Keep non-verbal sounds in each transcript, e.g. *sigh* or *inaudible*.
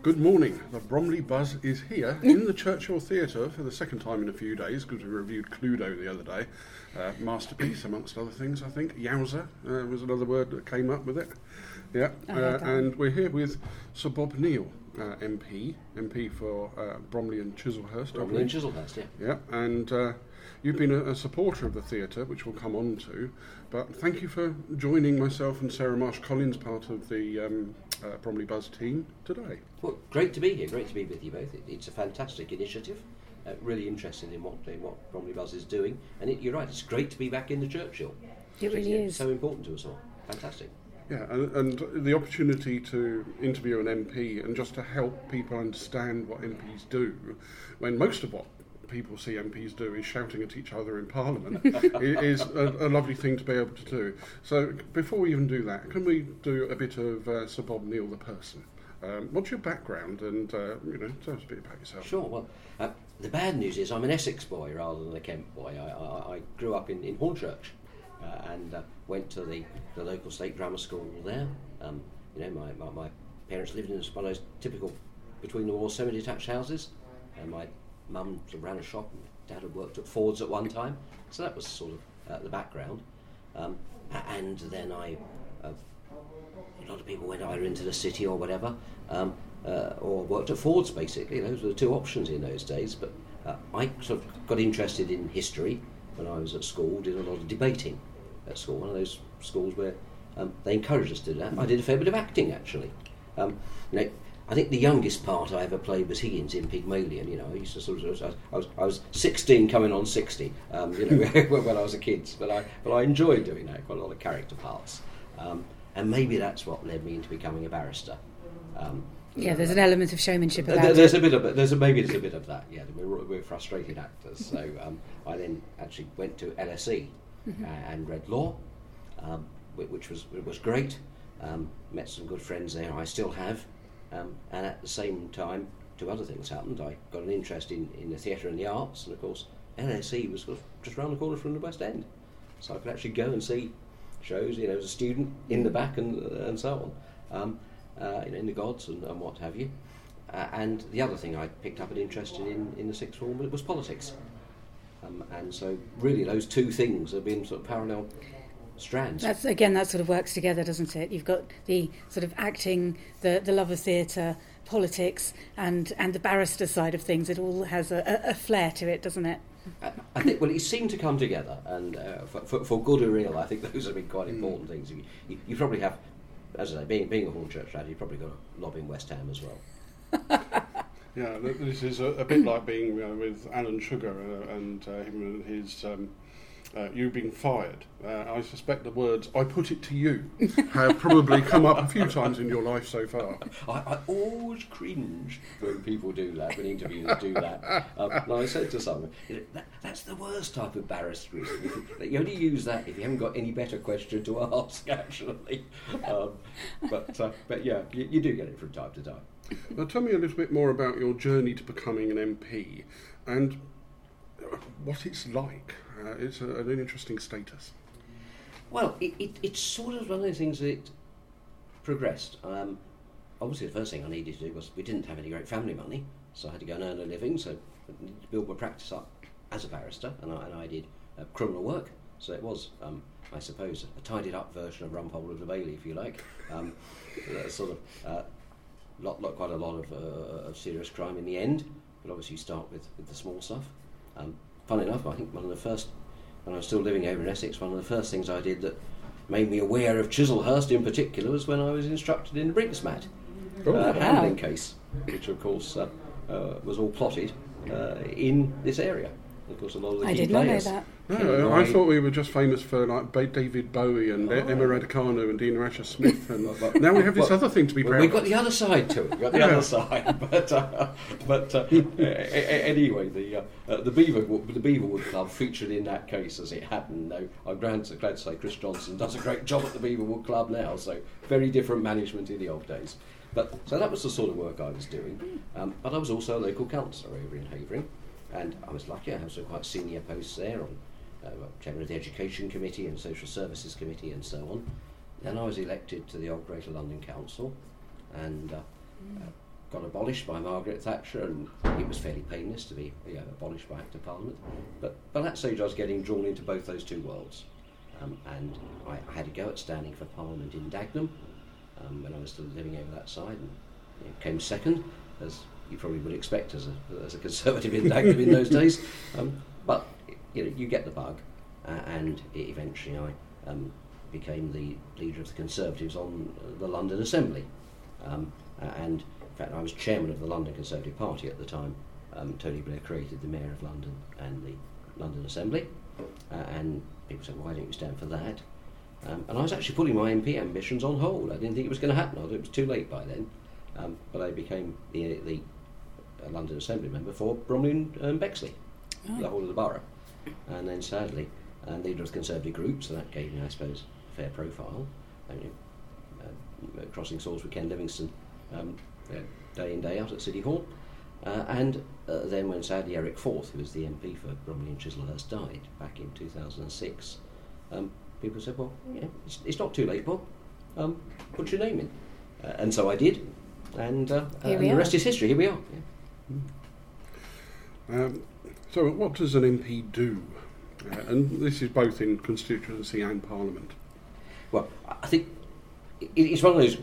Good morning. The Bromley Buzz is here in the Churchill Theatre for the second time in a few days because we reviewed Cluedo the other day. Uh, masterpiece, amongst other things, I think. Yowza uh, was another word that came up with it. Yeah, uh, and we're here with Sir Bob Neill, uh, MP, MP for uh, Bromley and Chislehurst. Bromley and. Chislehurst, yeah. Yeah, and uh, you've been a, a supporter of the theatre, which we'll come on to. But thank you for joining myself and Sarah Marsh Collings, part of the um, uh, Bromley Buzz team, today. Well, great to be here. Great to be with you both. It, it's a fantastic initiative. Uh, really interested in what in what Bromley Buzz is doing, and it, you're right. It's great to be back in the Churchill. It really It's is. so important to us all. Fantastic. Yeah, and, and the opportunity to interview an MP and just to help people understand what MPs do, when most of what people see MPs do is shouting at each other in Parliament, *laughs* is a, a lovely thing to be able to do. So before we even do that, can we do a bit of uh, Sir Bob Neill, the person? Um, what's your background, and uh, you know, tell us a bit about yourself. Sure. Well, uh, the bad news is I'm an Essex boy rather than a Kent boy. I, I, I grew up in, in Hornchurch uh, and uh, went to the, the local state grammar school there. Um, you know, my, my, my parents lived in one of those typical between the walls semi-detached houses, and my mum ran a shop. and Dad had worked at Ford's at one time, so that was sort of uh, the background. Um, and then I uh, a lot of people went either into the city or whatever, um, uh, or worked at Ford's basically. Those were the two options in those days. But uh, I sort of got interested in history when I was at school, did a lot of debating at school, one of those schools where um, they encouraged us to do that. I did a fair bit of acting actually. Um, you know, I think the youngest part I ever played was Higgins in Pygmalion. You know, I used to sort of, I was, I was 16 coming on 60, um, you know, *laughs* when I was a kid. But I, but I enjoyed doing that, quite a lot of character parts. Um, and maybe that's what led me into becoming a barrister. Um, Yeah, there's an element of showmanship about there's it. a bit of. There's a, maybe there's a bit of that. Yeah, we're, we're frustrated actors. So um, I then actually went to LSE uh, and read law, um, which was was great. Um, met some good friends there. I still have, um, and at the same time, two other things happened. I got an interest in, in the theatre and the arts, and of course, LSE was sort of just around the corner from the West End, so I could actually go and see shows. You know, as a student in the back and and so on. Um, uh, in the gods and, and what have you. Uh, and the other thing I picked up an interest in in the sixth form was, was politics. Um, and so, really, those two things have been sort of parallel strands. That's again that sort of works together, doesn't it? You've got the sort of acting, the the love of theatre, politics, and and the barrister side of things. It all has a, a, a flair to it, doesn't it? I, I think, well, it seemed to come together, and uh, for, for, for good or ill, I think *laughs* those have been quite important things. You, you, you probably have, as I say, being, being a Hornchurch lad, you've probably got a lob in West Ham as well. *laughs* Yeah, this is a, a bit like being uh, with Alan Sugar uh, and uh, him and his um, uh, you being fired. Uh, I suspect the words "I put it to you" *laughs* have probably come up a few times in your life so far. I, I always cringe when people do that, when interviewers do that. Um, and I said to someone, that, that's the worst type of barristerism. You, you only use that if you haven't got any better question to ask, *laughs* actually. Um, but, uh, but yeah, you, you do get it from time to time. Now, tell me a little bit more about your journey to becoming an MP and uh, what it's like. Uh, it's a, an interesting status. Well, it, it, it's sort of one of the things that progressed. Um, obviously, the first thing I needed to do was we didn't have any great family money, so I had to go and earn a living. So I to build my practice up as a barrister, and I, and I did uh, criminal work. So it was, um, I suppose, a tidied up version of Rumpole of the Bailey, if you like. Um, *laughs* sort of, uh, lot, lot, quite a lot of, uh, of serious crime in the end, but obviously you start with, with the small stuff. Um, funny enough, I think one of the first, when I was still living over in Essex, one of the first things I did that made me aware of Chislehurst in particular was when I was instructed in the Brink's-Mat Oh, uh, handling case, which of course uh, uh, was all plotted uh, in this area. Of course, a lot of the I key did not know players. No, Ken I thought we were just famous for like David Bowie and Oh, Emma Raducanu and Dina Asher Smith, and now we have this well, other thing to be Well, proud we've got the other side to it. We've got the Yeah. other side, *laughs* but uh, but uh, *laughs* anyway, the uh, uh, the Beaverwood the Beaverwood Club featured in that case as it happened. Though I'm glad to, glad to say Chris Johnson does a great job at the Beaverwood Club now. So very different management in the old days. But so that was the sort of work I was doing. Um, but I was also a local councillor over in Havering, and I was lucky. I had some quite senior posts there on uh, chairman of the Education Committee and Social Services Committee and so on. Then I was elected to the old Greater London Council, and uh, uh, got abolished by Margaret Thatcher, and it was fairly painless to be you know, abolished by Act of Parliament. But by that stage, I was getting drawn into both those two worlds. Um, and I, I, had to go at standing for Parliament in Dagenham um, when I was still living over that side, and you know, came second, as you probably would expect as a, as a Conservative in Dagenham in those *laughs* days. Um, but you know, you get the bug, uh, and eventually I um, became the leader of the Conservatives on the London Assembly. Um, and in fact, I was chairman of the London Conservative Party at the time. Um, Tony Blair created the Mayor of London and the London Assembly, uh, and people said, "Why don't you stand for that?" Um, and I was actually putting my MP ambitions on hold. I didn't think it was going to happen. It was too late by then. Um, but I became the, the uh, London Assembly member for Bromley and um, Bexley, oh. the whole of the borough. And then sadly, uh, leader of the Conservative group, so that gave me, I suppose, a fair profile. I mean, uh, crossing swords with Ken Livingstone um, day in, day out at City Hall. Uh, and uh, then when sadly Eric Forth, who was the MP for Bromley and Chislehurst, died back in 2006, um, people said, well, yeah, it's, it's, not too late, Bob. Um, put your name in. Uh, and so I did. And, uh, and the rest is history. Here we are. Yeah. Um, so what does an MP do? Uh, and this is both in constituency and parliament. Well, I think it's one of those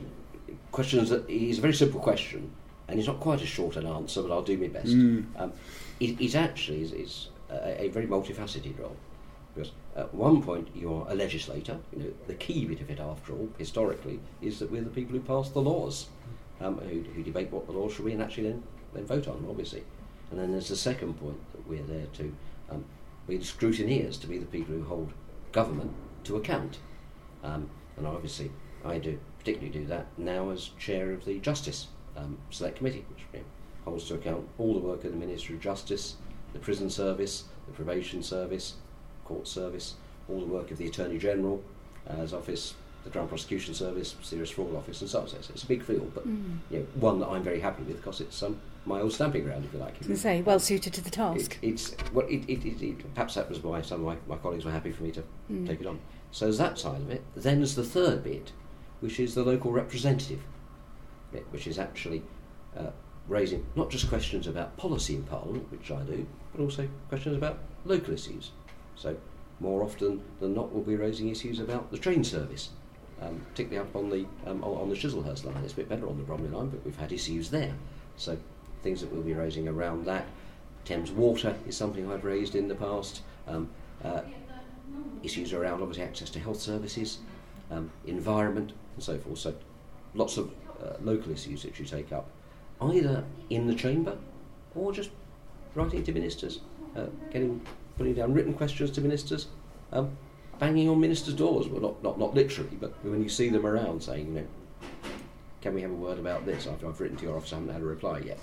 questions that is a very simple question, and it's not quite as short an answer, but I'll do my best. Mm. Um, it, it, actually is, is a, a, very multifaceted role. Because at one point you're a legislator. You know, the key bit of it, after all, historically, is that we're the people who pass the laws, um, who, who, debate what the laws should be, and actually then, then vote on them, obviously. And then there's the second point that we're there to um, be the scrutineers, to be the people who hold government to account. Um, and obviously, I do particularly do that now as chair of the Justice um, Select Committee, which you know, holds to account all the work of the Ministry of Justice, the Prison Service, the Probation Service, Court Service, all the work of the Attorney General, uh, office, the Crown Prosecution Service, Serious Fraud Office, and so on. So it's a big field, but mm. you know, one that I'm very happy with because it's um, my old stamping ground, if you like. Was say, well suited to the task. It, it's well, it, it, it, perhaps that was why some of my, my colleagues were happy for me to mm. take it on. So there's that side of it. Then there's the third bit, which is the local representative bit, which is actually uh, raising not just questions about policy in Parliament, which I do, but also questions about local issues. So more often than not, we'll be raising issues about the train service, um, particularly up on the um, on the Chislehurst line. It's a bit better on the Bromley line, but we've had issues there. So things that we'll be raising around that. Thames Water is something I've raised in the past. Um, uh, issues around obviously access to health services, um, environment, and so forth. So lots of uh, local issues that you take up, either in the chamber or just writing to ministers, uh, getting putting down written questions to ministers, um, banging on ministers' doors. Well, not, not not literally, but when you see them around, saying, you know, can we have a word about this? I've, I've written to your office, I haven't had a reply yet.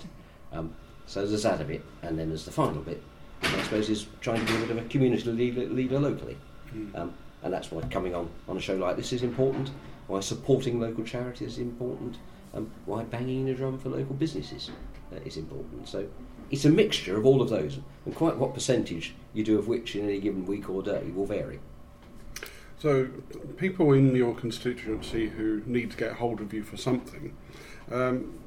Um, so there's that a bit, and then there's the final bit, I suppose, is trying to be a bit of a community leader, leader locally. Mm. Um, and that's why coming on, on a show like this is important, why supporting local charities is important, um, why banging a drum for local businesses uh, is important. So it's a mixture of all of those, and quite what percentage you do of which in any given week or day will vary. So, people in your constituency who need to get hold of you for something, um,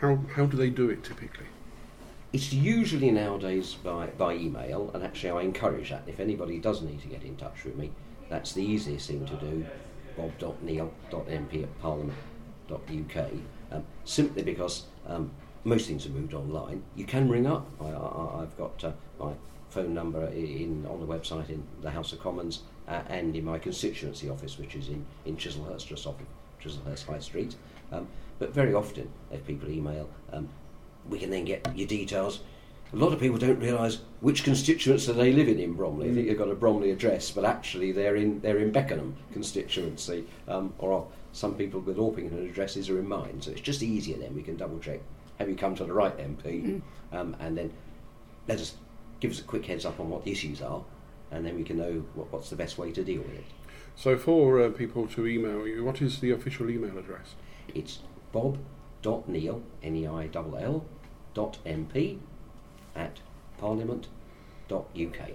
how, how do they do it typically? It's usually nowadays by, by email, and actually I encourage that. If anybody does need to get in touch with me, that's the easiest thing to do bob.neill.mp at parliament.uk, um, simply because um, most things are moved online. You can ring up. I, have got uh, my phone number in on the website in the House of Commons uh, and in my constituency office, which is in, in Chislehurst, just off of Chislehurst High Street. Um, but very often, if people email, um, we can then get your details. A lot of people don't realise which constituency they live in in Bromley. Mm. I think they've got a Bromley address, but actually they're in they're in Beckenham constituency, um, or some people with Orpington addresses are in mine. So it's just easier then. We can double check. Have you come to the right MP? Mm. Um, and then let us give us a quick heads up on what the issues are, and then we can know what, what's the best way to deal with it. So for uh, people to email you, what is the official email address? It's bob.neill, N-E-I-L-L, dot mp at parliament.uk.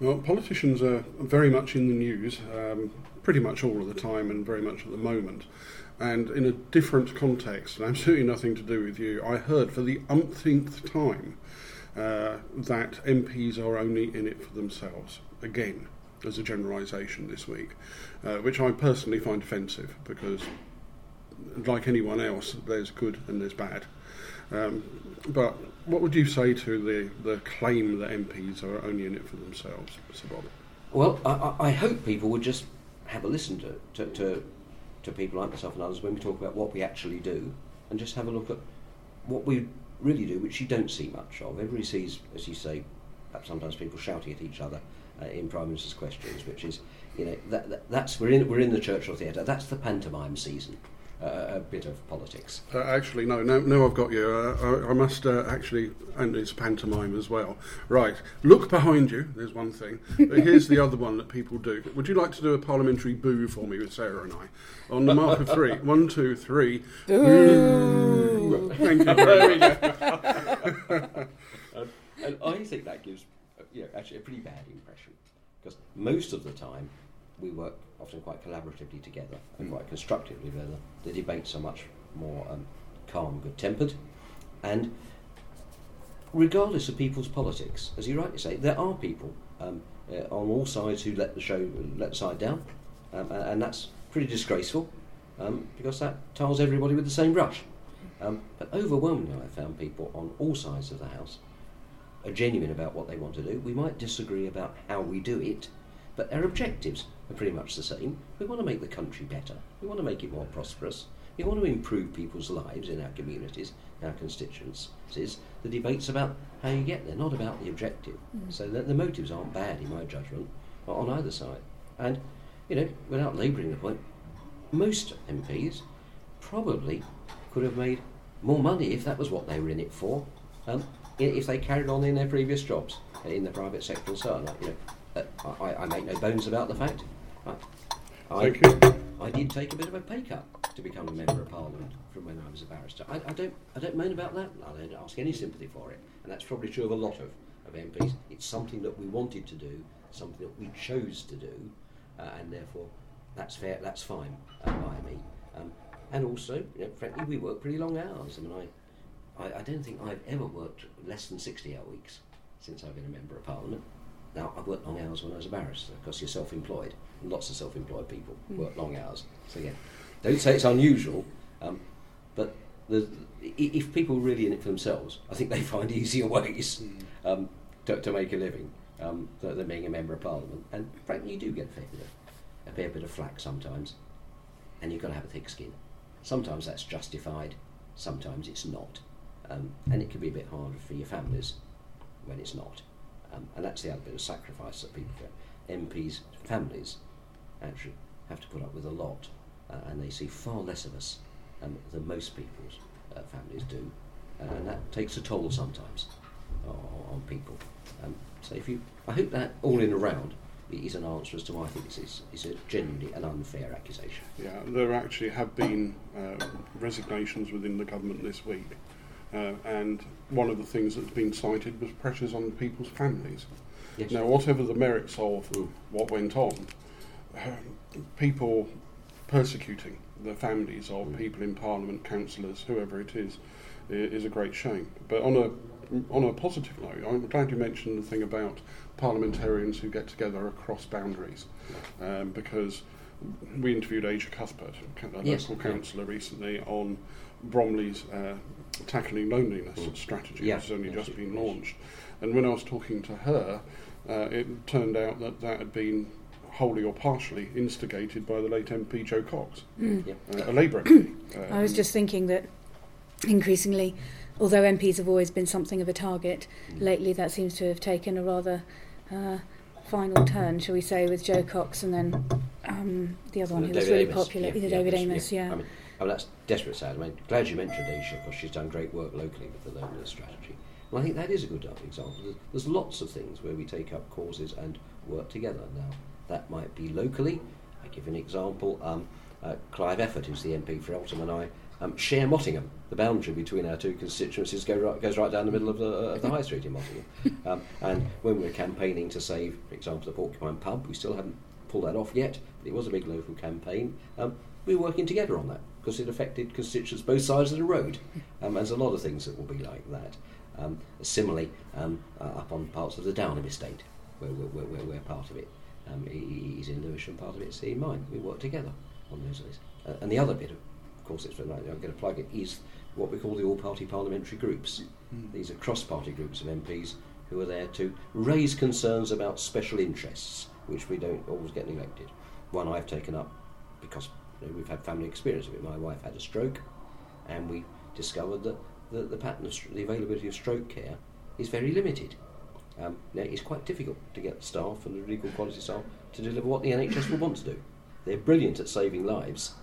Well, politicians are very much in the news, um, pretty much all of the time and very much at the moment. And in a different context, and absolutely nothing to do with you, I heard for the umpteenth time uh, that MPs are only in it for themselves. Again, as a generalisation this week, uh, which I personally find offensive because, like anyone else, there's good and there's bad. Um, but what would you say to the, the claim that MPs are only in it for themselves, Sir Bob? Well, I, I hope people would just have a listen to, to, to, to people like myself and others when we talk about what we actually do and just have a look at what we really do, which you don't see much of. Everybody sees, as you say, perhaps sometimes people shouting at each other uh, in Prime Minister's questions, which is, you know, that, that, that's we're in we're in the Churchill Theatre. That's the pantomime season a bit of politics. Uh, actually, no, no, no, I've got you. Uh, I, I, must uh, actually, and it's pantomime as well. Right, look behind you. There's one thing. But here's the other one that people do. Would you like to do a parliamentary boo for me with Sarah and I? On the mark of three. One, two, three. Boo! Thank you very much. and, *laughs* and I think that gives, uh, you know, actually a pretty bad impression because most of the time we work often quite collaboratively together and mm. quite constructively together. The debates are much more um, calm, good tempered, and regardless of people's politics, as you rightly say, there are people um, uh, on all sides who let the show let the side down, um, and, and, that's pretty disgraceful um, because that tiles everybody with the same brush. Um, but overwhelmingly, I found people on all sides of the house are genuine about what they want to do. We might disagree about how we do it, but our objectives are pretty much the same. We want to make the country better. We want to make it more prosperous. We want to improve people's lives in our communities, our constituencies. The debate's about how you get there, not about the objective. Mm. So the, the motives aren't bad, in my judgment, on either side. And, you know, without labouring the point, most MPs probably could have made more money if that was what they were in it for, um, if they carried on in their previous jobs in the private sector and so on. Like, you know, I, I, make no bones about the fact. I. I did take a bit of a pay cut to become a member of Parliament from when I was a barrister. I, I don't, I don't moan about that. I don't ask any sympathy for it, and that's probably true of a lot of, of MPs. It's something that we wanted to do, something that we chose to do, uh, and therefore that's fair. That's fine uh, by me. Um, and also, you know, frankly, we work pretty long hours. I mean, I, I, I don't think I've ever worked less than sixty-hour weeks since I've been a member of Parliament. Now, I worked long hours when I was a barrister because you're self employed, lots of self employed people mm. work long hours. So, again, don't say it's unusual, um, but the, if people are really in it for themselves, I think they *laughs* find easier ways mm. um, to, to, make a living um, than being a member of parliament. And frankly, you do get a fair bit of, a fair bit of flack sometimes, and you've got to have a thick skin. Sometimes that's justified, sometimes it's not. Um, and it can be a bit harder for your families when it's not. Um, and that's the other bit of sacrifice that people get. MPs' families actually have to put up with a lot, uh, and they see far less of us um, than most people's uh, families do, uh, and that takes a toll sometimes on, on people. Um, so if you, I hope that all in around is an answer as to why I think it's, is a genuinely an unfair accusation. Yeah, there actually have been uh, resignations within the government this week uh, and one of the things that's been cited was pressures on people's families. Yes. Now, whatever the merits of mm. what went on, uh, people persecuting the families of mm. people in Parliament, councillors, whoever it is, is a great shame. But on a on a positive note, I'm glad you mentioned the thing about parliamentarians who get together across boundaries, um, because we interviewed Aisha Cuthbert, a yes. local councillor, recently on Bromley's uh, tackling loneliness mm. strategy, yeah. which has only just been launched. And when I was talking to her, uh, it turned out that that had been wholly or partially instigated by the late MP Jo Cox, mm. uh, a Labour MP. *coughs* Um, I was just thinking that increasingly, although MPs have always been something of a target, mm. lately that seems to have taken a rather uh, final turn, shall we say, with Jo Cox and then um, the other one who was really Amess. popular, yeah, David yeah, Amess, yeah. yeah. I mean, Mean, that's desperate sad. I mean, glad you mentioned Aisha because she's done great work locally with the loneliness strategy. And I think that is a good example. There's, lots of things where we take up causes and work together. Now, that might be locally. I give an example. Um, uh, Clive Efford, who's the MP for Eltham, and I um, share Mottingham. The boundary between our two constituencies go right, goes right down the middle of the, of the high street in Mottingham. *laughs* Um, and when we were campaigning to save, for example, the Porcupine Pub, we still haven't pulled that off yet, but it was a big local campaign. Um, we were working together on that because it affected constituents both sides of the road. Um, there's a lot of things that will be like that. Um, similarly, um, uh, up on parts of the Downham estate, where we're, where, where we're part of it. Um, he's in Lewisham, part of it's in mine. We work together on those things. Uh, and the other bit, of course, it's I'm going to plug it, is what we call the all-party parliamentary groups. Mm. These are cross-party groups of MPs who are there to raise concerns about special interests, which we don't always get neglected. One I've taken up because know, we've had family experience of it. My wife had a stroke, and we discovered that the, the pattern of the availability of stroke care is very limited. Um, now, it's quite difficult to get staff and really good quality staff to deliver what the NHS will want to do. They're brilliant at saving lives.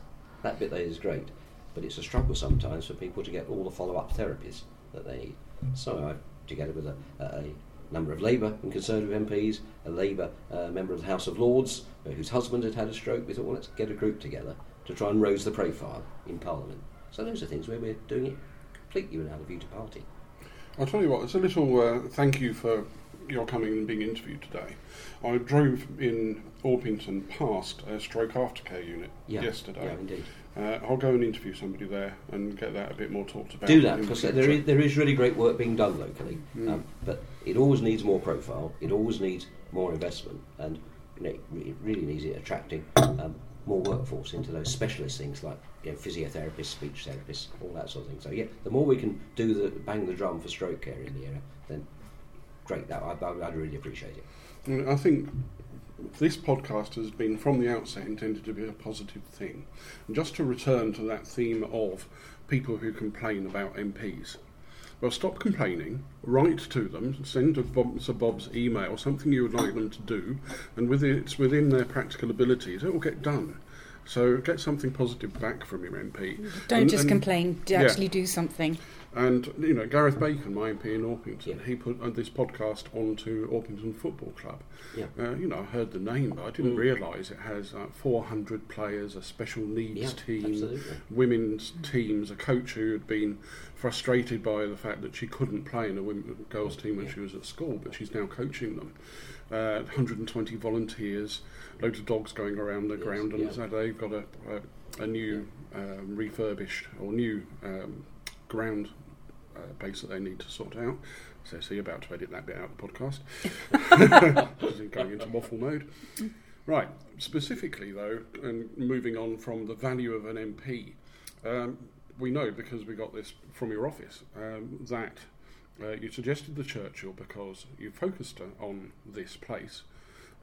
That bit there is great, but it's a struggle sometimes for people to get all the follow-up therapies that they need. So I've, together with a, a number of Labour and Conservative MPs, a Labour uh, member of the House of Lords whose husband had had a stroke, we thought, well, let's get a group together to try and raise the profile in Parliament. So those are things where we're doing it completely without a view to party. I'll tell you what, it's a little uh, thank you for your coming and being interviewed today. I drove in Orpington past a stroke aftercare unit Yeah, yesterday. Yeah, indeed. Uh, I'll go and interview somebody there and get that a bit more talked about. Do that because the there is, there is really great work being done locally, Mm. um, but it always needs more profile. It always needs more investment, and it really needs it attracting um, more workforce into those specialist things like you know, physiotherapists, speech therapists, all that sort of thing. So yeah, the more we can do the bang the drum for stroke care in the area, then great. That I, I'd really appreciate it. I think this podcast has been from the outset intended to be a positive thing. And just to return to that theme of people who complain about MPs. Well, stop complaining, write to them, send to Bob, Sir Bob's email something you would like them to do, and with it, it's within their practical abilities, it will get done. So get something positive back from your MP. Don't And- just and- complain. Do yeah. actually do something. And you know, Gareth Bacon, my MP in Orpington, Yeah. he put uh, this podcast onto Orpington Football Club. Yeah. Uh, you know, I heard the name, but I didn't Mm. realise it has uh, 400 players, a special needs Yeah, team, absolutely. women's teams, a coach who had been frustrated by the fact that she couldn't play in a women, girls' team when Yeah. she was at school, but she's now coaching them. Uh, 120 volunteers, loads of dogs going around the Yes, ground, and yeah. they've got a, a, a new um, refurbished or new um, ground uh, base that they need to sort out. So, so you're about to edit that bit out of the podcast. *laughs* *laughs* Going into waffle mode. Right, specifically though, and moving on from the value of an MP, um, we know because we got this from your office um, that uh, you suggested the Churchill because you focused on this place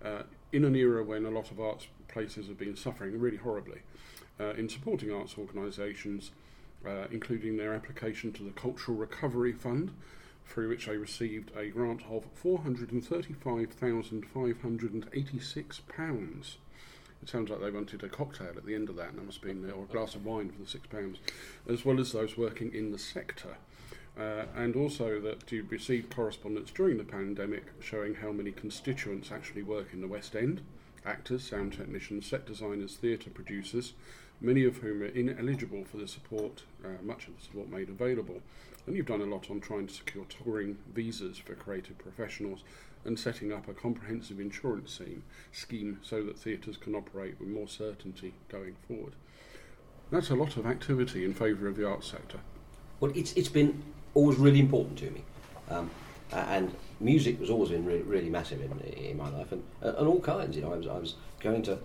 uh, in an era when a lot of arts places have been suffering really horribly uh, in supporting arts organisations, uh, including their application to the Cultural Recovery Fund, through which they received a grant of £435,586. It sounds like they wanted a cocktail at the end of that, and that must have been, or a glass of wine for the six pounds, as well as those working in the sector. Uh, and also that you received correspondence during the pandemic showing how many constituents actually work in the West End actors, sound technicians, set designers, theatre producers, many of whom are ineligible for the support, uh, much of the support made available. And you've done a lot on trying to secure touring visas for creative professionals and setting up a comprehensive insurance scheme, scheme so that theatres can operate with more certainty going forward. That's a lot of activity in favour of the arts sector. Well, it's, it's been always really important to me. Um, and music was always been really, really massive in, in my life, and, uh, and all kinds. You know, I was, I was going to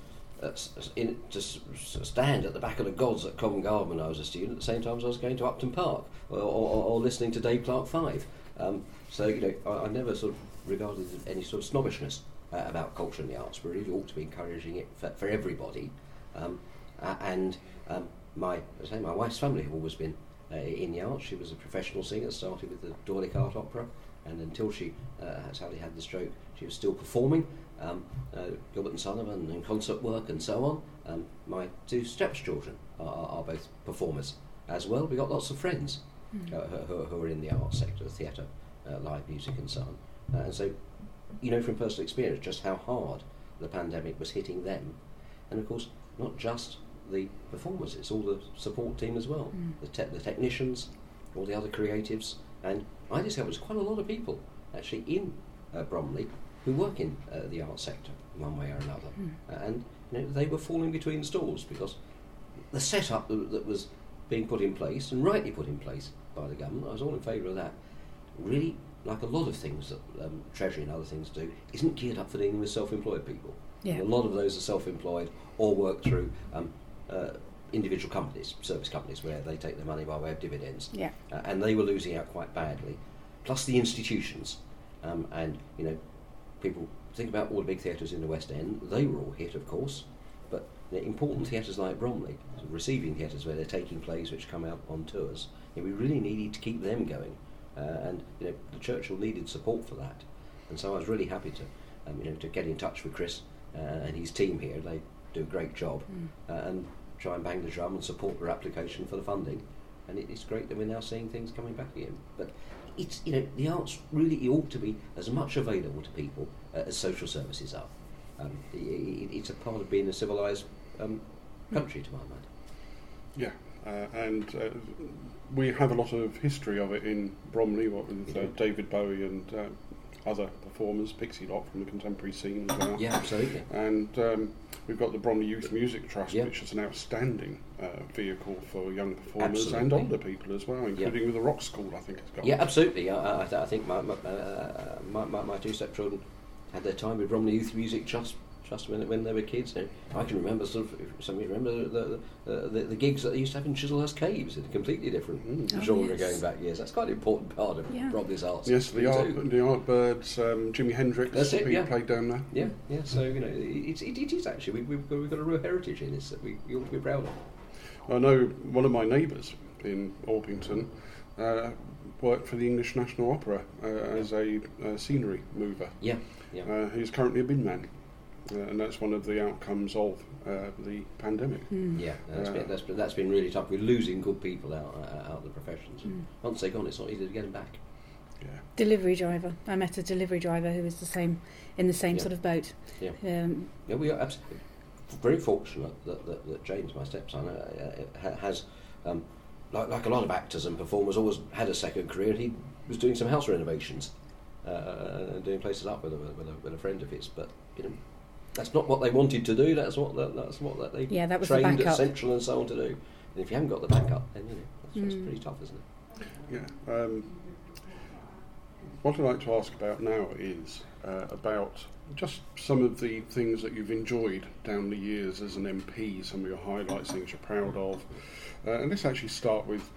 uh, in, to stand at the back of the gods at Covent Garden when I was a student. At the same time as I was going to Upton Park or, or, or listening to Dave Clark Five. Um, so you know, I, I never sort of regarded any sort of snobbishness uh, about culture and the arts. We really ought to be encouraging it for, for everybody. Um, uh, and um, my, I say, my wife's family have always been uh, in the arts. She was a professional singer, started with the D'Oyly Carte Opera, and until she uh, sadly had the stroke, she was still performing. Um, uh, Gilbert and Sullivan and concert work and so on. Um, my two stepchildren are, are, are both performers as well. We got lots of friends uh, who, who are in the arts sector, theatre, uh, live music, and so on. Uh, and so, you know from personal experience just how hard the pandemic was hitting them, and of course not just the performers. It's all the support team as well, Mm. the, te- the technicians, all the other creatives, and I discovered there's quite a lot of people actually in uh, Bromley who work in uh, the art sector one way or another, Mm. and you know, they were falling between stools because the setup that, that was being put in place and rightly put in place by the government, I was all in favour of that. Really, like a lot of things that um, Treasury and other things do, isn't geared up for dealing with self-employed people. Yeah. A lot of those are self-employed or work through um, uh, individual companies, service companies, where they take their money by way of dividends, Yeah. uh, and they were losing out quite badly. Plus the institutions, um, and you know, people think about all the big theatres in the West End. They were all hit, of course, but important theatres like Bromley, receiving theatres where they're taking plays which come out on tours, you know, we really needed to keep them going, uh, and you know, the Churchill needed support for that, and so I was really happy to, um, you know, to get in touch with Chris uh, and his team here. They do a great job, Mm. uh, and try and bang the drum and support their application for the funding. And it, it's great that we're now seeing things coming back again. But it's you know the arts really ought to be as much available to people uh, as social services are. Um, it's a part of being a civilised um, country, to my mind. Yeah, uh, and uh, we have a lot of history of it in Bromley, what with uh, David Bowie and uh, other performers, Pixie Lott from the contemporary scene as well. Yeah, absolutely. And um, we've got the Bromley Youth Music Trust, Yeah. which is an outstanding uh, vehicle for young performers and older people as well, including with the Rock School, I think it's got. Yeah, absolutely. I, I, I think my my, uh, my, my, my two stepchildren had their time with Bromley Youth Music Trust. Just when, when they were kids, You know, I can remember sort of. if Some of you remember the the, the the gigs that they used to have in Chislehurst Caves, in a completely different Mm. Oh, genre yes. going back years. That's quite an important part of Yeah. Bromley's arts. Yes, the too. art, the Yardbirds, um, Jimi Hendrix, That's it, yeah. played down there. Yeah, yeah. So you know, it, it, it is actually we, we've, got, we've got a real heritage in this that we, we ought to be proud of. I know one of my neighbours in Orpington uh, worked for the English National Opera uh, as a uh, scenery mover. Yeah, yeah. Uh, he's currently a bin man, uh, and that's one of the outcomes of uh, the pandemic. Mm. Yeah, that's, Uh, been, that's, been, that's been really tough. We're losing good people out uh, out of the professions. Mm. Once they're gone, it's not easy to get them back. Yeah. Delivery driver. I met a delivery driver who was the same in the same Yeah. sort of boat. Yeah. Um, Yeah, we are absolutely very fortunate that, that, that James, my stepson, uh, uh, has, um, like, like a lot of actors and performers, always had a second career. And he was doing some house renovations uh, and doing places up with a, with, a, with a friend of his. But you know, that's not what they wanted to do. That's what that, that's what that they Yeah, that was the trained at. Central and so on to do. And if you haven't got the backup, then you know that's, that's Mm. pretty tough, isn't it? Yeah. Um, what I'd like to ask about now is uh, about just some of the things that you've enjoyed down the years as an MP, some of your highlights, things you're proud of. Uh, and let's actually start with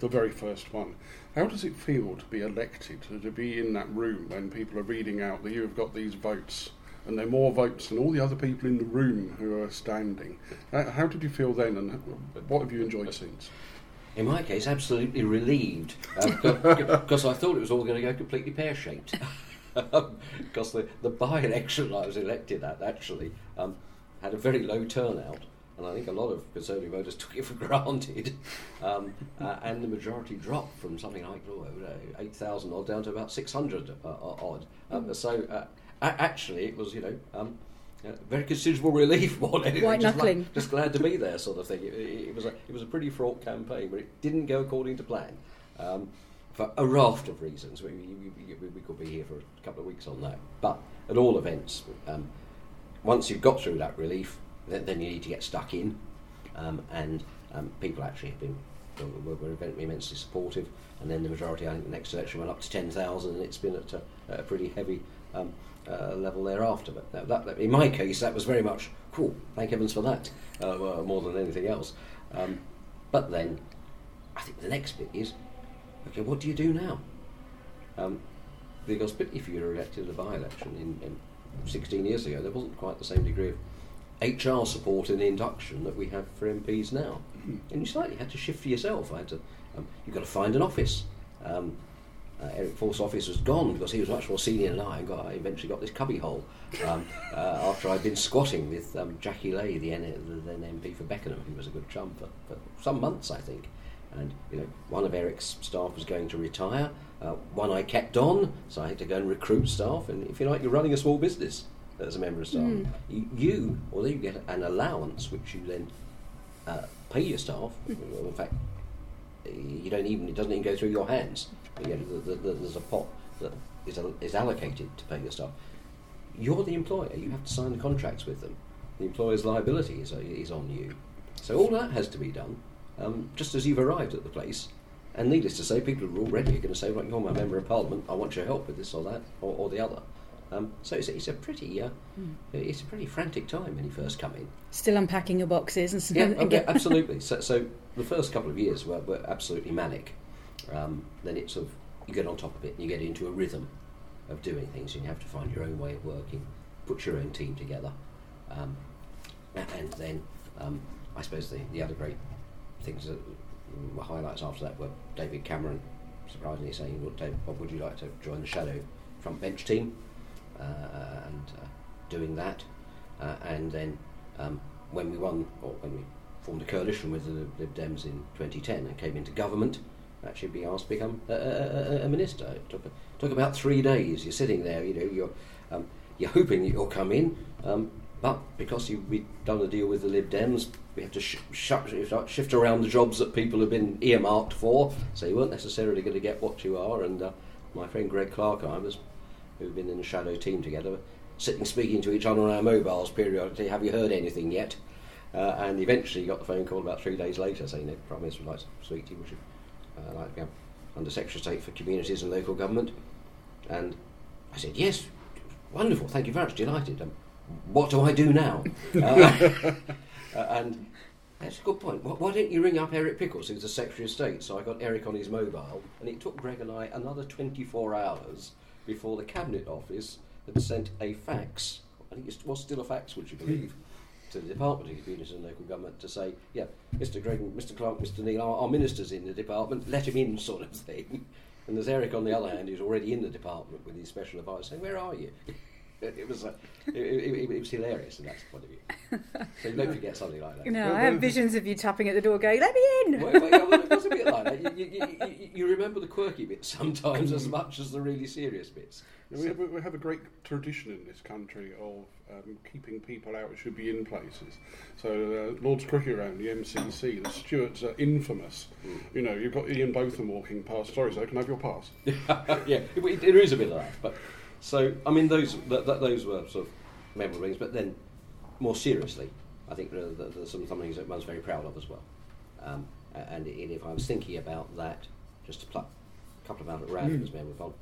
the very first one. How does it feel to be elected, to be in that room when people are reading out that you have got these votes? And they're more votes than all the other people in the room who are standing. Uh, how did you feel then, and what have you enjoyed since? In my case, absolutely relieved *laughs* because I thought it was all going to go completely pear shaped. Because *laughs* the, the by election I was elected at actually um, had a very low turnout, and I think a lot of Conservative voters *laughs* took it for granted. Um, uh, and the majority dropped from something like oh, uh, 8,000 odd down to about 600 uh, odd. Um, so uh, a- actually, it was, you know. Um, uh, very considerable *laughs* relief more than anything. White just, like- knuckling. just glad to be there, sort of thing. It, it, it was a it was a pretty fraught campaign, but it didn't go according to plan um, for a raft of reasons. We, we, we, we could be here for a couple of weeks on that, but at all events, um, once you've got through that relief, then, you need to get stuck in, um, and um, people actually have been were, were immensely supportive. And then the majority, I think, the next election went up to ten thousand, and it's been at a, a pretty heavy. Um, uh, level thereafter, but that, that, in my case, that was very much cool. Thank heavens for that, uh, more than anything else. Um, but then, I think the next bit is, okay, what do you do now? Um, because if you were elected at a by-election in, in 16 years ago, there wasn't quite the same degree of HR support in induction that we have for MPs now. And you slightly had to shift for yourself. I had to, um, you've got to find an office. Um, uh, Eric Forth's office was gone because he was much more senior than I. And got, I eventually got this cubbyhole um, *laughs* uh, after I'd been squatting with um, Jacqui Lait, the, N- the then MP for Beckenham, who was a good chum for, for some months, I think. And you know, one of Eric's staff was going to retire. Uh, one I kept on, so I had to go and recruit staff. And if you like, you're running a small business as a member of staff. Mm. You, you, although you get an allowance, which you then uh, pay your staff. in fact, you don't even it doesn't even go through your hands. You know, the, the, there's a pot that is, al- is allocated to pay your staff. You're the employer. You have to sign the contracts with them. The employer's liability is, is on you. So all that has to be done um, just as you've arrived at the place. And needless to say, people are already going to say, "Right, you're my member of parliament. I want your help with this or that or, or the other." Um, so it's, it's a pretty uh, it's a pretty frantic time when you first come in. Still unpacking your boxes and, Yeah, and okay, *laughs* absolutely. So, so the first couple of years were, were absolutely manic. Um, then it's sort of you get on top of it and you get into a rhythm of doing things, and you have to find your own way of working, put your own team together, um, and then um, I suppose the, the other great things that were highlights after that were David Cameron surprisingly saying, "Look, David, Bob, would you like to join the Shadow front bench team?" Uh, and uh, doing that, uh, and then um, when we won, or when we formed a coalition with the Lib Dems in 2010 and came into government, actually be asked to become a, a, a- minister. It took, took about three days. You're sitting there, you know, you're um, you're hoping that you'll come in, um, but because you, we've done a deal with the Lib Dems, we have to sh- sh- shift around the jobs that people have been earmarked for. So you weren't necessarily going to get what you are. And uh, my friend Greg Clark I was, who've been in the shadow team together, sitting speaking to each other on our mobiles periodically. Have you heard anything yet? Uh, and eventually got the phone call about three days later saying the Prime Minister would like to speak to you, would you uh, like to become Under Secretary of State for Communities and Local Government? And I said, yes, wonderful, thank you very much, delighted. Um, what do I do now? *laughs* Uh, *laughs* and that's a good point. Why, why don't you ring up Eric Pickles, who's the Secretary of State? So I got Eric on his mobile, and it took Greg and I another 24 hours before the Cabinet Office had sent a fax. I think it was still a fax, would you hmm. believe? To the Department of Communities and Local Government to say, yeah, Mr. Greg, Mr. Clark, Mr. Neill, our, our ministers in the department, let him in, *laughs* sort of thing. And there's Eric on the other hand, who's already in the department with his special advisor, saying, "Where are you?" It was, uh, it, it, it was hilarious, and that point of view. So you don't forget something like that. No, Well, I have well- visions of you tapping at the door going, let me in! Well, well, well, it was a bit like that. You, you, you, you, you remember the quirky bits sometimes as much as the really serious bits. We have, we have a great tradition in this country of um, keeping people out who should be in places. So uh, Lord's Cricket Ground, the MCC, the stewards are infamous. You know, you've got Ian Botham walking past. Sorry, sir, can I have your pass? *laughs* yeah, it, it, there is a bit of that. But so I mean, those that, that, those were sort of memorable things. But then, more seriously, I think there, there, there's some, some things that one's very proud of as well. Um, a- and, if I was thinking about that, just to pluck a couple of out at random as memorable,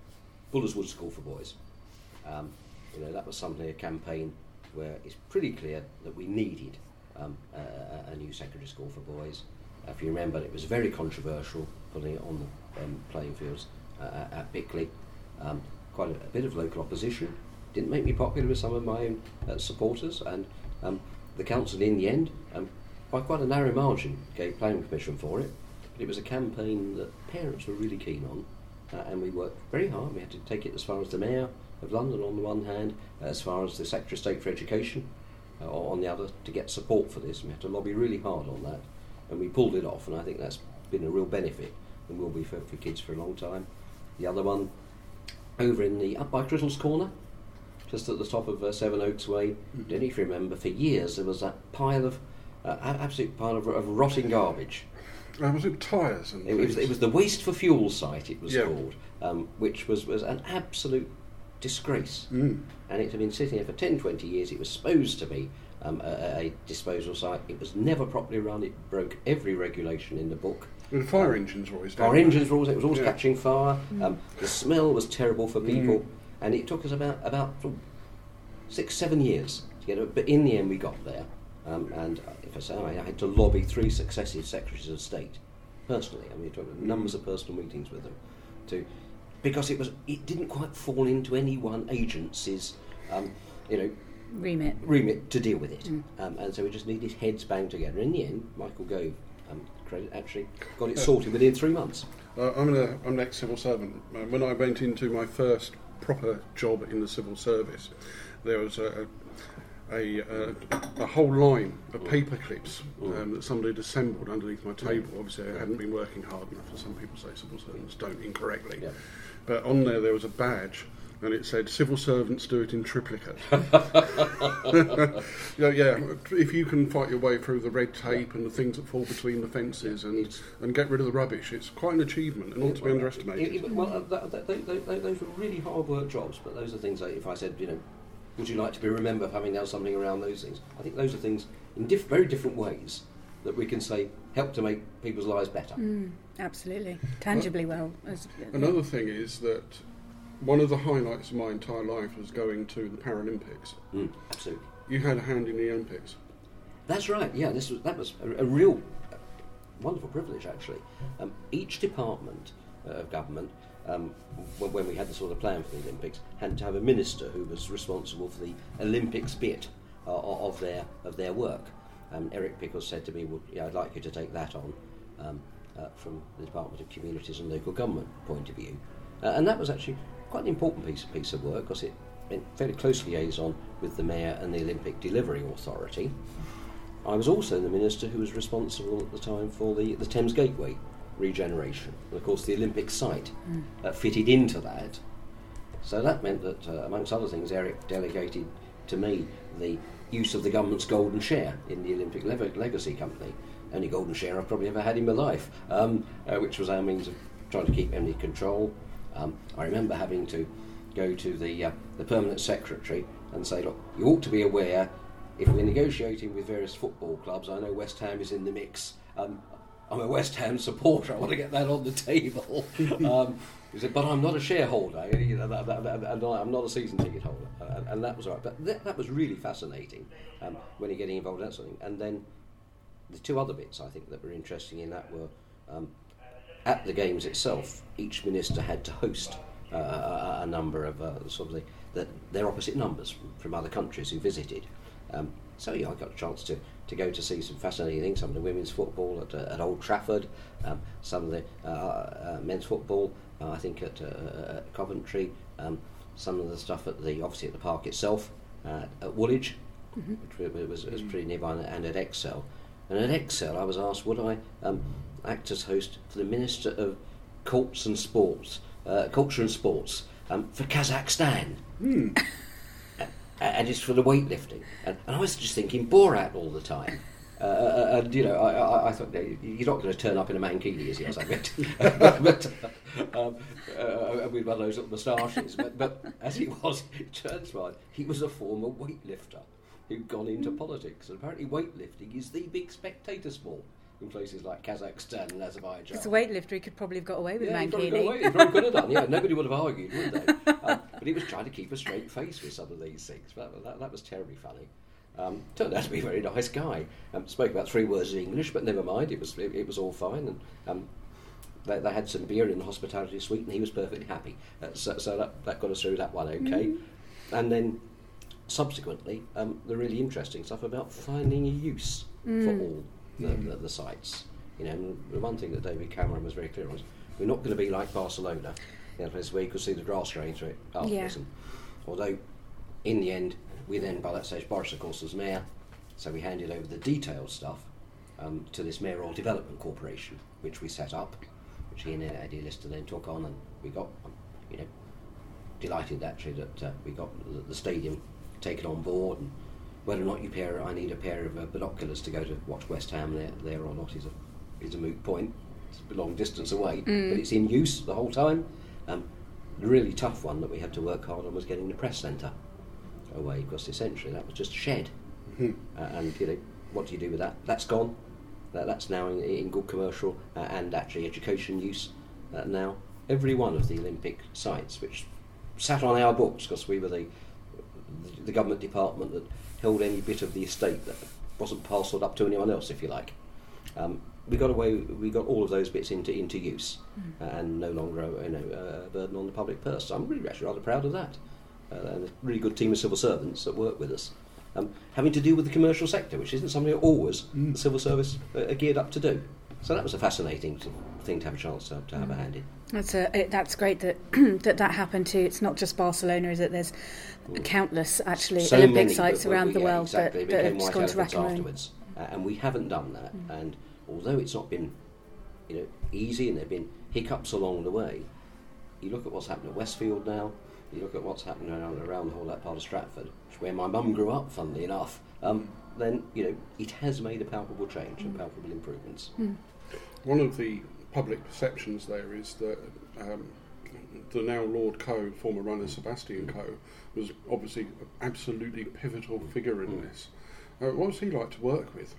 Bullers Wood School for Boys. Um, you know, that was something a campaign where it's pretty clear that we needed um, a, a- new secondary school for boys. If you remember, it was very controversial putting it on the um, playing fields uh, at- at Bickley. Um, quite a, a bit of local opposition. Didn't make me popular with some of my own uh, supporters, and um, the council, in the end, um, by quite a narrow margin, gave planning permission for it. But it was a campaign that parents were really keen on, uh, and we worked very hard. We had to take it as far as the mayor of London on the one hand, as far as the Secretary of State for Education uh, on the other, to get support for this. We had to lobby really hard on that, and we pulled it off. And I think that's been a real benefit, and will be for, for kids for a long time. The other one, over in the up by Crittall's Corner, just at the top of uh, Sevenoaks Way. Don't know if you remember, for years there was that pile of uh, absolute pile of, of rotting garbage. Uh, was it tyres and It, was, things? it was the waste for fuel site. It was Yeah. called, um, which was, was an absolute disgrace. Mm. And it had been sitting there for 10, 20 years. It was supposed to be um, a- a disposal site. It was never properly run. It broke every regulation in the book. The fire engines were always down Our there. engines were always, it was always Yeah. catching fire. Um, the smell was terrible for people, Mm. and it took us about about six, seven years to get it. But in the end, we got there. Um, and if I say, I had to lobby three successive secretaries of state personally. I mean, took numbers of personal meetings with them to because it was it didn't quite fall into any one agency's. Um, you know, Remit. remit to deal with it. Um, and so we just needed heads banged together. In the end, Michael Gove, um, credit, actually got it sorted within three months. Uh, I'm, an, I'm an ex-civil servant. Uh, when I went into my first proper job in the civil service, there was a, a, a, a whole line of paper clips um, that somebody had assembled underneath my table. Obviously, I hadn't been working hard enough, as some people say civil servants don't incorrectly. Yeah. But on there, there was a badge and it said civil servants do it in triplicate. *laughs* *laughs* yeah, yeah. If you can fight your way through the red tape and the things that fall between the fences and and get rid of the rubbish, it's quite an achievement and not to be underestimated. It- it- well, uh, that, that, those were really hard work jobs, but those are things that if I said, you know, would you like to be remembered for having done something around those things? I think those are things in diff- very different ways that we can say help to make people's lives better. Mm, absolutely. Tangibly well. As, Another thing is that one of the highlights of my entire life was going to the Paralympics. Mm, absolutely. You had a hand in the Olympics. That's right. Yeah, this was that was a, a real uh, wonderful privilege actually. Um, each department uh, of government, um, when, when we had the sort of plan for the Olympics, had to have a minister who was responsible for the Olympics bit uh, of their of their work. Um, Eric Pickles said to me, well, yeah, "I'd like you to take that on um, uh, from the Department of Communities and Local Government point of view," uh, and that was actually quite an important piece piece of work because it went fairly close liaison with the mayor and the Olympic Delivery Authority. I was also the minister who was responsible at the time for the, the Thames Gateway regeneration. And of course, the Olympic site uh, fitted into that. So that meant that, uh, amongst other things, Eric delegated to me the use of the government's golden share in the Olympic Le- Legacy Company. Only golden share I've probably ever had in my life, um, uh, which was our means of trying to keep any control. Um, I remember having to go to the, uh, the permanent secretary and say, look, you ought to be aware if we're negotiating with various football clubs, I know West Ham is in the mix. Um, I'm a West Ham supporter. I want to get that on the table. *laughs* um, he said, but I'm not a shareholder. You know, that- that- that- I'm not a season ticket holder. And, and that was all right. But that, that was really fascinating um, when you're getting involved in that sort of thing. And then the two other bits I think that were interesting in that were um, at the games itself, each minister had to host uh, a, a number of uh, sort of the, the, their opposite numbers from, from other countries who visited. Um, so yeah, I got a chance to, to go to see some fascinating things. Some of the women's football at, uh, at Old Trafford, um, some of the uh, uh, men's football, uh, I think at, uh, at Coventry, um, some of the stuff at the obviously at the park itself, uh, at Woolwich, which wa- was, was pretty nearby, and at Excel. And at Excel, I was asked would I um, act as host for the Minister of Cults and Sports, uh, Culture and Sports um, for Kazakhstan. A- And it's for the weightlifting. And, and I was just thinking Borat all the time. Uh, uh, and you know, I, I, I thought you're not going to turn up in a mankini, is he? I was like, but, but, um, uh, with one of those little moustaches. But, but as he was, it turns out he was a former weightlifter who'd gone into politics. And apparently, weightlifting is the big spectator sport in places like Kazakhstan and Azerbaijan. As a weightlifter, he could probably have got away with Yeah, he probably away. He probably could have done. Yeah, nobody would have argued, would they? *laughs* Um, but he was trying to keep a straight face with some of these things. But that, that was terribly funny. Um, turned out to be a very nice guy. Um, spoke about three words in English, but never mind. It was it, it was all fine. And um, they, they had some beer in the hospitality suite, and he was perfectly happy. Uh, so so that, that got us through that one okay. And then subsequently, um, the really interesting stuff about finding a use for all the, the, the sites. You know, and the one thing that David Cameron was very clear on was we're not going to be like Barcelona, you know, place where you could see the grass growing through it afterwards. Yeah. And although, in the end, we then, by that stage, Boris, of course, was mayor, so we handed over the detailed stuff um, to this mayoral development corporation, which we set up, which he and Eddie Lister then took on, and we got, um, you know, delighted actually that uh, we got the, the stadium taken on board and whether or not you pair I need a pair of uh, binoculars to go to watch West Ham there, there or not is a is a moot point. It's a long distance away, but it's in use the whole time. Um, the really tough one that we had to work hard on was getting the press centre away because essentially that was just a shed. Uh, and you know what do you do with that? That's gone. That, that's now in, in good commercial uh, and actually education use uh, now. Every one of the Olympic sites, which sat on our books because we were the the government department that held any bit of the estate that wasn't parcelled up to anyone else, if you like. Um, we got away. We got all of those bits into into use, uh, and no longer a, you know a burden on the public purse. So I'm really actually rather proud of that, uh, and a really good team of civil servants that work with us. Um, having to deal with the commercial sector, which isn't something that always the civil service uh, are geared up to do. So that was a fascinating t- thing to have a chance to, to have a hand in. That's a, it, that's great that *clears throat* that that happened too. It's not just Barcelona, is it? There's countless actually so Olympic many, sites but we- around the yeah, world exactly. that, that have just gone to elephants rack and ruin. afterwards, uh, and we haven't done that. And although it's not been, you know, easy, and there've been hiccups along the way, you look at what's happened at Westfield now. you look at what's happening around, around the whole that part of Stratford, where my mum grew up, funnily enough, um, then you know it has made a palpable change and palpable improvements. One of the public perceptions there is that um, the now Lord Coe, former runner Sebastian Coe, was obviously an absolutely pivotal figure in Mm. this. Uh, what was he like to work with?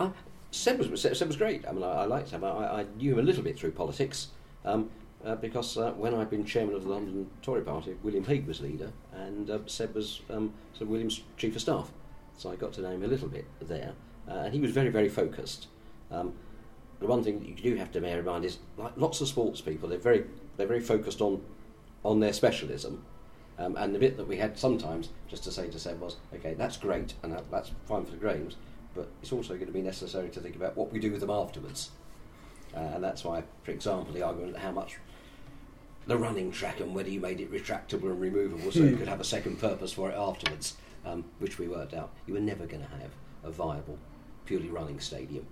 Um, Seb was Seb, was great. I mean, I, I liked him. I, I knew him a little bit through politics um, uh, because uh, when I'd been chairman of the London Tory Party, William Hague was leader, and uh, Seb was um, Sir William's chief of staff. So I got to know him a little bit there, uh, and he was very, very focused. Um, the one thing that you do have to bear in mind is, like lots of sports people, they're very, they're very focused on, on their specialism. Um, and the bit that we had sometimes just to say to Seb was, okay, that's great, and that, that's fine for the games, but it's also going to be necessary to think about what we do with them afterwards. Uh, and that's why, for example, the argument of how much the running track and whether you made it retractable and removable so you could have a second purpose for it afterwards, um, which we worked out. You were never going to have a viable, purely running stadium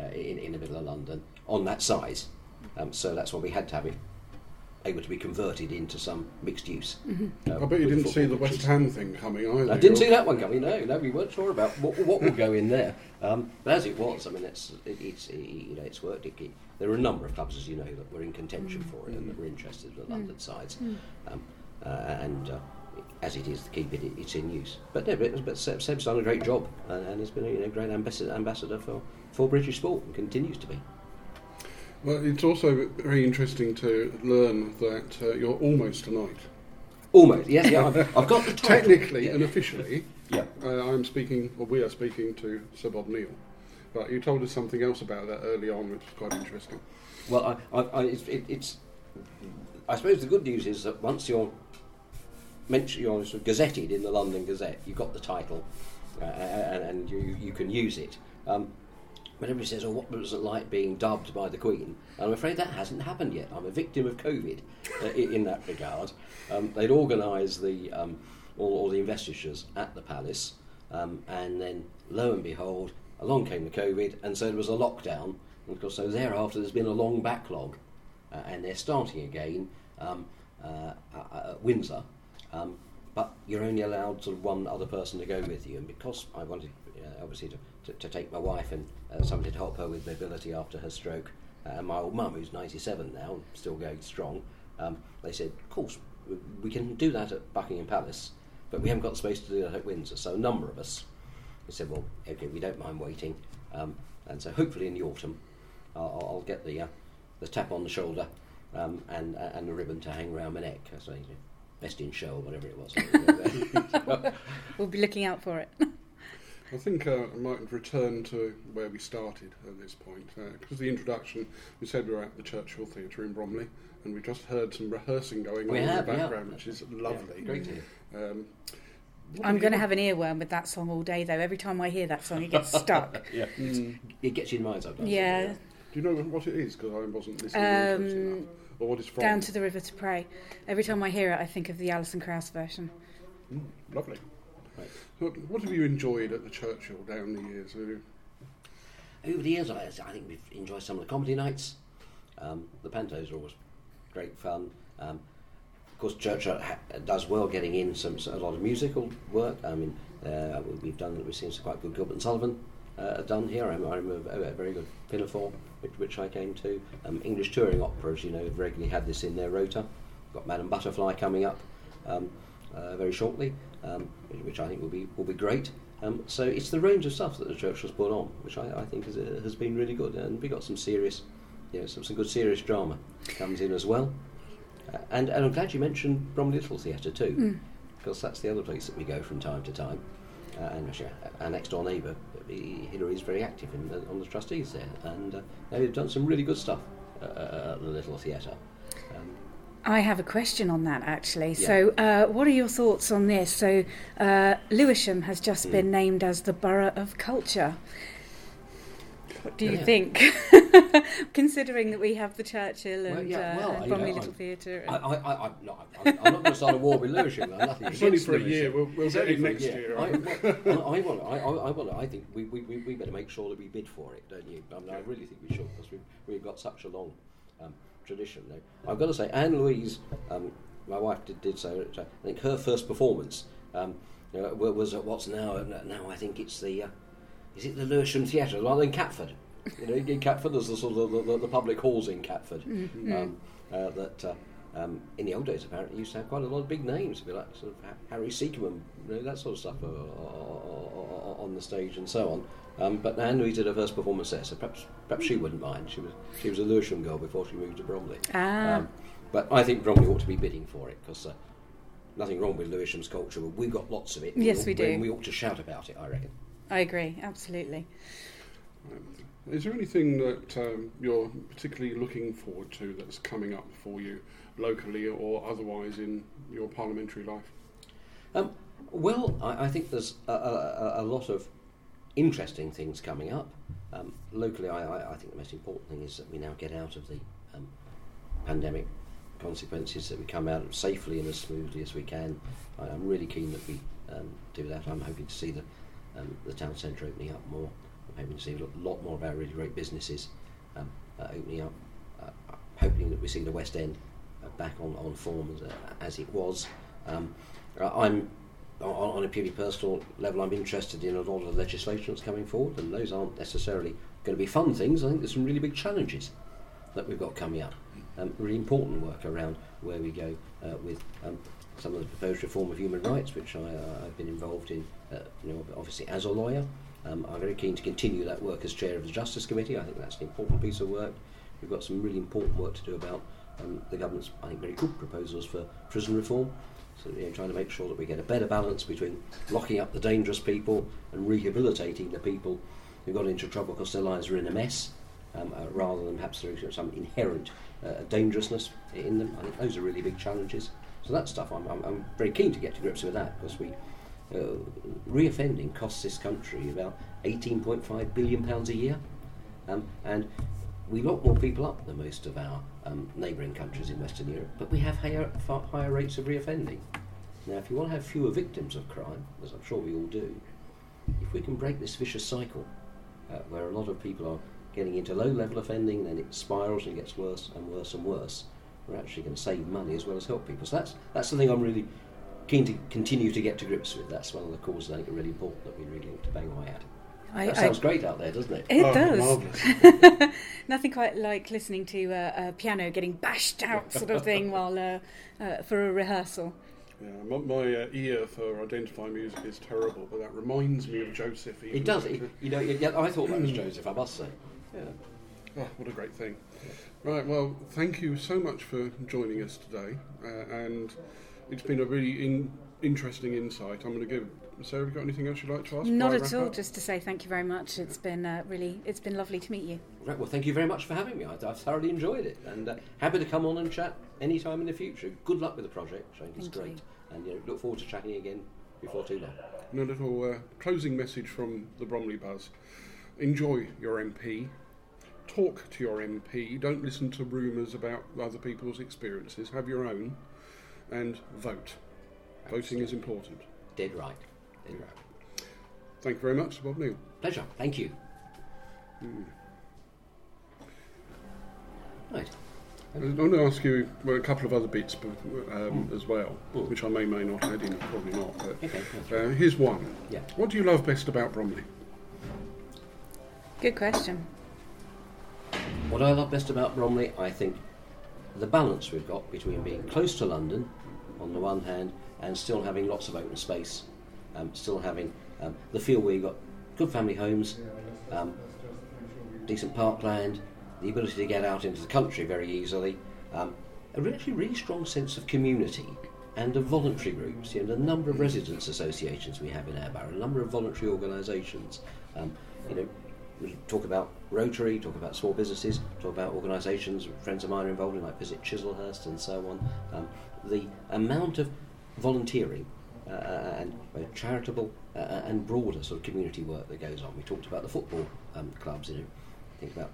uh, in, in the middle of London on that size. Um, so that's why we had to have it able to be converted into some mixed use. uh, I bet you didn't see the West. Ham thing coming either. I didn't You're- see that one coming. No, no, we weren't sure about what, what will go in there. Um, but as it was, I mean, it's it, it's it, you know it's worked. It, it, there are a number of clubs, as you know, that were in contention for it and that were interested in the London sides. Um, uh, and uh, as it is to keep it, it, it's in use. But no, but, but Seb's done a great job and, and has been a you know, great ambassador, ambassador for, for British sport and continues to be. Well, it's also very interesting to learn that uh, you're almost a knight. Almost, yes, yeah. I've, I've got the *laughs* title. Technically Yeah. and officially, Yeah. uh, I'm speaking, or we are speaking to Sir Bob Neill. But you told us something else about that early on, which was quite interesting. Well, I, I, I, it's, it, it's. I suppose the good news is that once you're mentioned, you're sort of gazetted in the London Gazette, you've got the title, uh, and, and you you can use it. Um, but everybody says, "Oh, what was it like being dubbed by the Queen?" And I'm afraid that hasn't happened yet. I'm a victim of COVID uh, in, that regard. Um, they'd organise the um, all, all the investitures at the palace, um, and then lo and behold, along came the COVID, and so there was a lockdown. And of course, so thereafter, there's been a long backlog, uh, and they're starting again um, uh, at Windsor. Um, but you're only allowed sort of one other person to go with you, and because I wanted, uh, obviously, to, to, to take my wife and uh, somebody to help her with mobility after her stroke, uh, and my old mum, who's 97 now, still going strong, um, they said, of course, we- can do that at Buckingham Palace, but we haven't got the space to do that at Windsor. So a number of us we said, well, okay, we don't mind waiting, um, and so hopefully in the autumn, I'll, I'll get the uh, the tap on the shoulder um, and uh, and the ribbon to hang around my neck. So, you know, best in show or whatever it was. *laughs* *laughs* We'll be looking out for it. I think uh, I might return to where we started at this point. Because the introduction, we said we were at the Churchill Theatre in Bromley, and we just heard some rehearsing going We on have, in the yeah. background, which is lovely. Great. Um, I'm going to have an earworm with that song all day, though. Every time I hear that song, it gets *laughs* stuck. Yeah, it gets you in mind sometimes. yeah, Do you know what it is? Because I wasn't listening Um, enough. Or what it's from? down to the river to pray. Every time I hear it, I think of the Alison Krauss version. Mm, lovely. Right. What, what have you enjoyed at the Churchill down the years? Over the years, I, I think we've enjoyed some of the comedy nights. Um, the pantos are always great fun. Um, of course, Churchill ha- does well getting in some, a lot of musical work. I mean, uh, we- we've done we've seen some quite good Gilbert and Sullivan uh, done here. I, I remember a, a very good Pinafore, which, which I came to. Um, English touring operas, you know, have regularly had this in their rota. Got Madame Butterfly coming up um, uh, very shortly, um, which, I think will be will be great. Um, so it's the range of stuff that the church has put on, which I, I think has, uh, has been really good, and we got some serious, you know, some, some good serious drama comes in as well. Uh, and, and I'm glad you mentioned Bromley Little Theatre too, because that's the other place that we go from time to time. Uh, and actually, our next door neighbour, Hilary, is very active in on the trustees there, and uh, they've done some really good stuff uh, at the Little Theatre. Um, I have a question on that actually. Yeah. So, uh, what are your thoughts on this? So, uh, Lewisham has just Hmm. been named as the Borough of Culture. What do you Yeah. think? *laughs* Considering that we have the Churchill and Well, yeah, uh, well, and you Bromley know, Little I- Theatre. I, and- I, I, I'm, not, I'm, I'm not going to start a war with Lewisham. I'm nothing It's only against for a Lewisham. year. We'll, we'll It's get it next year. I, right? well, *laughs* I, I want. I, I, I want. I think we, we, we, we better make sure that we bid for it, don't you? I, mean, I really think we should because we've, we've got such a long um, tradition. Now, I've got to say, Anne Louise um, my wife did, did so. I think her first performance um, you know, was at what's now now I think it's the uh, is it the Lewisham Theatre rather than Catford. You know, in Catford there's the sort of the, the, the public halls in Catford Mm-hmm. um, uh, that. Uh, um, in the old days, apparently, used to have quite a lot of big names, be like sort of Harry Secombe, you know, that sort of stuff uh, on the stage and so on. Um, but Anne Louise did her first performance there, so perhaps perhaps she wouldn't mind. She was she was a Lewisham girl before she moved to Bromley. Ah. Um, but I think Bromley ought to be bidding for it because uh, nothing wrong with Lewisham's culture, but we've got lots of it. Yes, ought- we do. and We ought to shout about it. I reckon. I agree, absolutely. Is there anything that um, you're particularly looking forward to that's coming up for you locally or otherwise in your parliamentary life? Um, well, I, I think there's a, a, a lot of interesting things coming up. Um, locally, I, I, I think the most important thing is that we now get out of the um, pandemic consequences, that we come out safely and as smoothly as we can. I, I'm really keen that we um, do that. I'm hoping to see the, um, the town centre opening up more. I'm hoping to see a lot more of our really great businesses um, uh, opening up. Uh, hoping that we see the West End uh, back on, on form as, uh, as it was. Um, I'm on, on a purely personal level. I'm interested in a lot of the legislation that's coming forward, and those aren't necessarily going to be fun things. I think there's some really big challenges that we've got coming up. Um, really important work around where we go uh, with um, some of the proposed reform of human rights, which I, uh, I've been involved in. Uh, you know, obviously as a lawyer, um, I'm very keen to continue that work as chair of the Justice Committee. I think that's an important piece of work. We've got some really important work to do about um, the government's, I think, very good proposals for prison reform. So, you know, trying to make sure that we get a better balance between locking up the dangerous people and rehabilitating the people who got into trouble because their lives were in a mess, um, uh, rather than perhaps is some inherent uh, dangerousness in them. I think those are really big challenges. So that stuff, I'm, I'm, I'm very keen to get to grips with that because we uh, reoffending costs this country about 18.5 billion pounds a year, um, and we lock more people up than most of our um, neighbouring countries in Western Europe, but we have higher, far higher rates of reoffending. Now, if you want to have fewer victims of crime, as I'm sure we all do, if we can break this vicious cycle, uh, where a lot of people are getting into low-level offending, then it spirals and gets worse and worse and worse, we're actually going to save money as well as help people. So that's that's the thing I'm really keen to continue to get to grips with. That's one of the causes I think are really important that we really ought to bang away at. I, That I- sounds great out there, doesn't it? It Oh, does. *laughs* Nothing quite like listening to uh, a piano getting bashed out, *laughs* sort of thing, while uh, uh, for a rehearsal. Yeah, my, my uh, ear for identifying music is terrible, but that reminds me of Joseph. even. It does. It, you know, yeah, I thought that was Joseph. I must say. Yeah. Oh, what a great thing. Right, well, thank you so much for joining us today, uh, and it's been a really in, interesting insight. I'm going to give Sarah. Have you got anything else you'd like to ask? Not at all. up? Just to say thank you very much. It's been uh, really, it's been lovely to meet you. Right. Well, thank you very much for having me. I, I've thoroughly enjoyed it, and uh, happy to come on and chat anytime in the future. Good luck with the project. I think it's Thank great, you. and you know, look forward to chatting again before too long. And a little uh, closing message from the Bromley Buzz. Enjoy your MP. Talk to your MP. Don't listen to rumours about other people's experiences. Have your own. And vote. Voting is important. Dead right. Dead right. Thank you very much, Bob Neill. Pleasure. Thank you. Right. I want to ask you well, a couple of other bits but, um, as well, Mm. which I may may not add in, probably not. But Okay. uh, here's one. Yeah. What do you love best about Bromley? Good question. What I love best about Bromley, I think, the balance we've got between being close to London, on the one hand, and still having lots of open space, um, still having um, the feel where you've got good family homes, um, decent parkland, the ability to get out into the country very easily, um, a really, really strong sense of community and of voluntary groups. You know, the number of residents associations we have in borough, a number of voluntary organisations. Um, you know, talk about Rotary, talk about small businesses, talk about organisations friends of mine are involved in, like Visit Chislehurst and so on. Um, the amount of volunteering uh, and uh, charitable uh, and broader sort of community work that goes on. We talked about the football um, clubs, you know, think about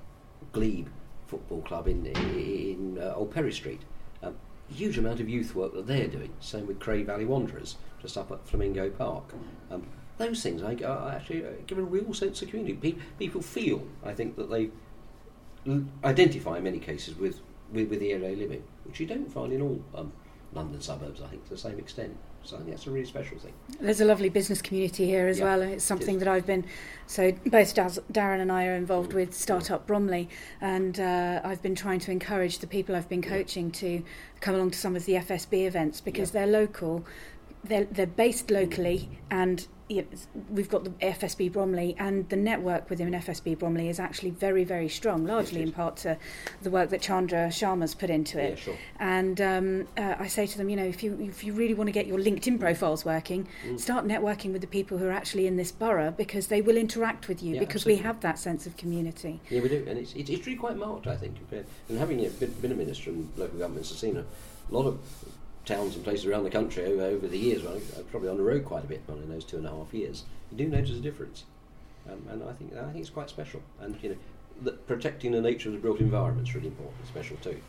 Glebe Football Club in in uh, Old Perry Street. Um, huge amount of youth work that they're doing. Same with Cray Valley Wanderers, just up at Flamingo Park. Um, those things I, I actually uh, give a real sense of community. Pe- people feel, I think, that they l- identify in many cases with, with, with the area in, which you don't find in all um, London suburbs, I think, to the same extent. So I think that's a really special thing. There's a lovely business community here as Yeah, well, it's something is. that I've been. So both Daz, Darren and I are involved with Startup Bromley, and uh, I've been trying to encourage the people I've been Yeah. coaching to come along to some of the FSB events because Yeah. they're local, they're they're based locally, and you know, we've got the FSB Bromley, and the network within FSB Bromley is actually very very strong, largely it in part to the work that Chandra Sharma's put into it. Yeah, sure. And um, uh, I say to them, you know, if you if you really want to get your LinkedIn profiles working, Mm. start networking with the people who are actually in this borough because they will interact with you Yeah, because we have that sense of community. Yeah, we do, and it's, it's, it's really quite marked, I think. And having been, been a minister in local government, I've seen a lot of towns and places around the country over, over the years. Well, I'm probably on the road quite a bit well, in those two and a half years. You do notice a difference, um, and I think I think it's quite special. And you know, the, protecting the nature of the built environment is really important, special too.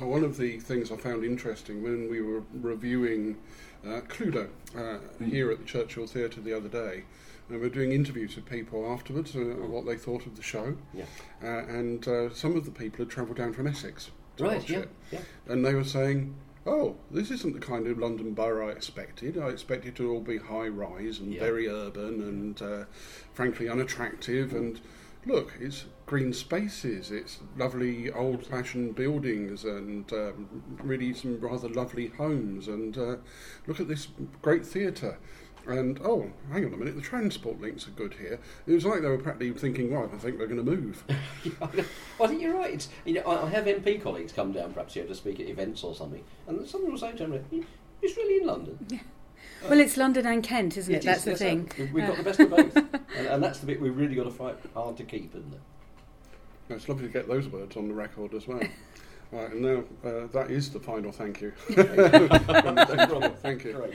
Uh, one of the things I found interesting when we were reviewing uh, Cluedo uh, here at the Churchill Theatre the other day, and we were doing interviews with people afterwards, uh, what they thought of the show, Yeah. uh, and uh, some of the people had travelled down from Essex to Right. watch Yeah. it, Yeah. and they were saying, "Oh, this isn't the kind of London borough I expected. I expected it to all be high rise and Yeah. very urban and uh, frankly unattractive and." Look, it's green spaces, it's lovely old fashioned buildings, and um, really some rather lovely homes. And uh, look at this great theatre. And oh, hang on a minute, the transport links are good here. It was like they were practically thinking, right, I think we're going to move. well, I think you're right. It's, you know, I I have MP colleagues come down perhaps here to speak at events or something, and someone will say to me, "It's really in London." Well, it's London and Kent, isn't it? It That's is, the yes, thing. sir. We've, we've got the best of both, *laughs* and, and that's the bit we've really got to fight hard to keep, isn't it? it's lovely to get those words on the record as well. *laughs* right, and now uh, that is the final thank you. *laughs* Thank you. Great.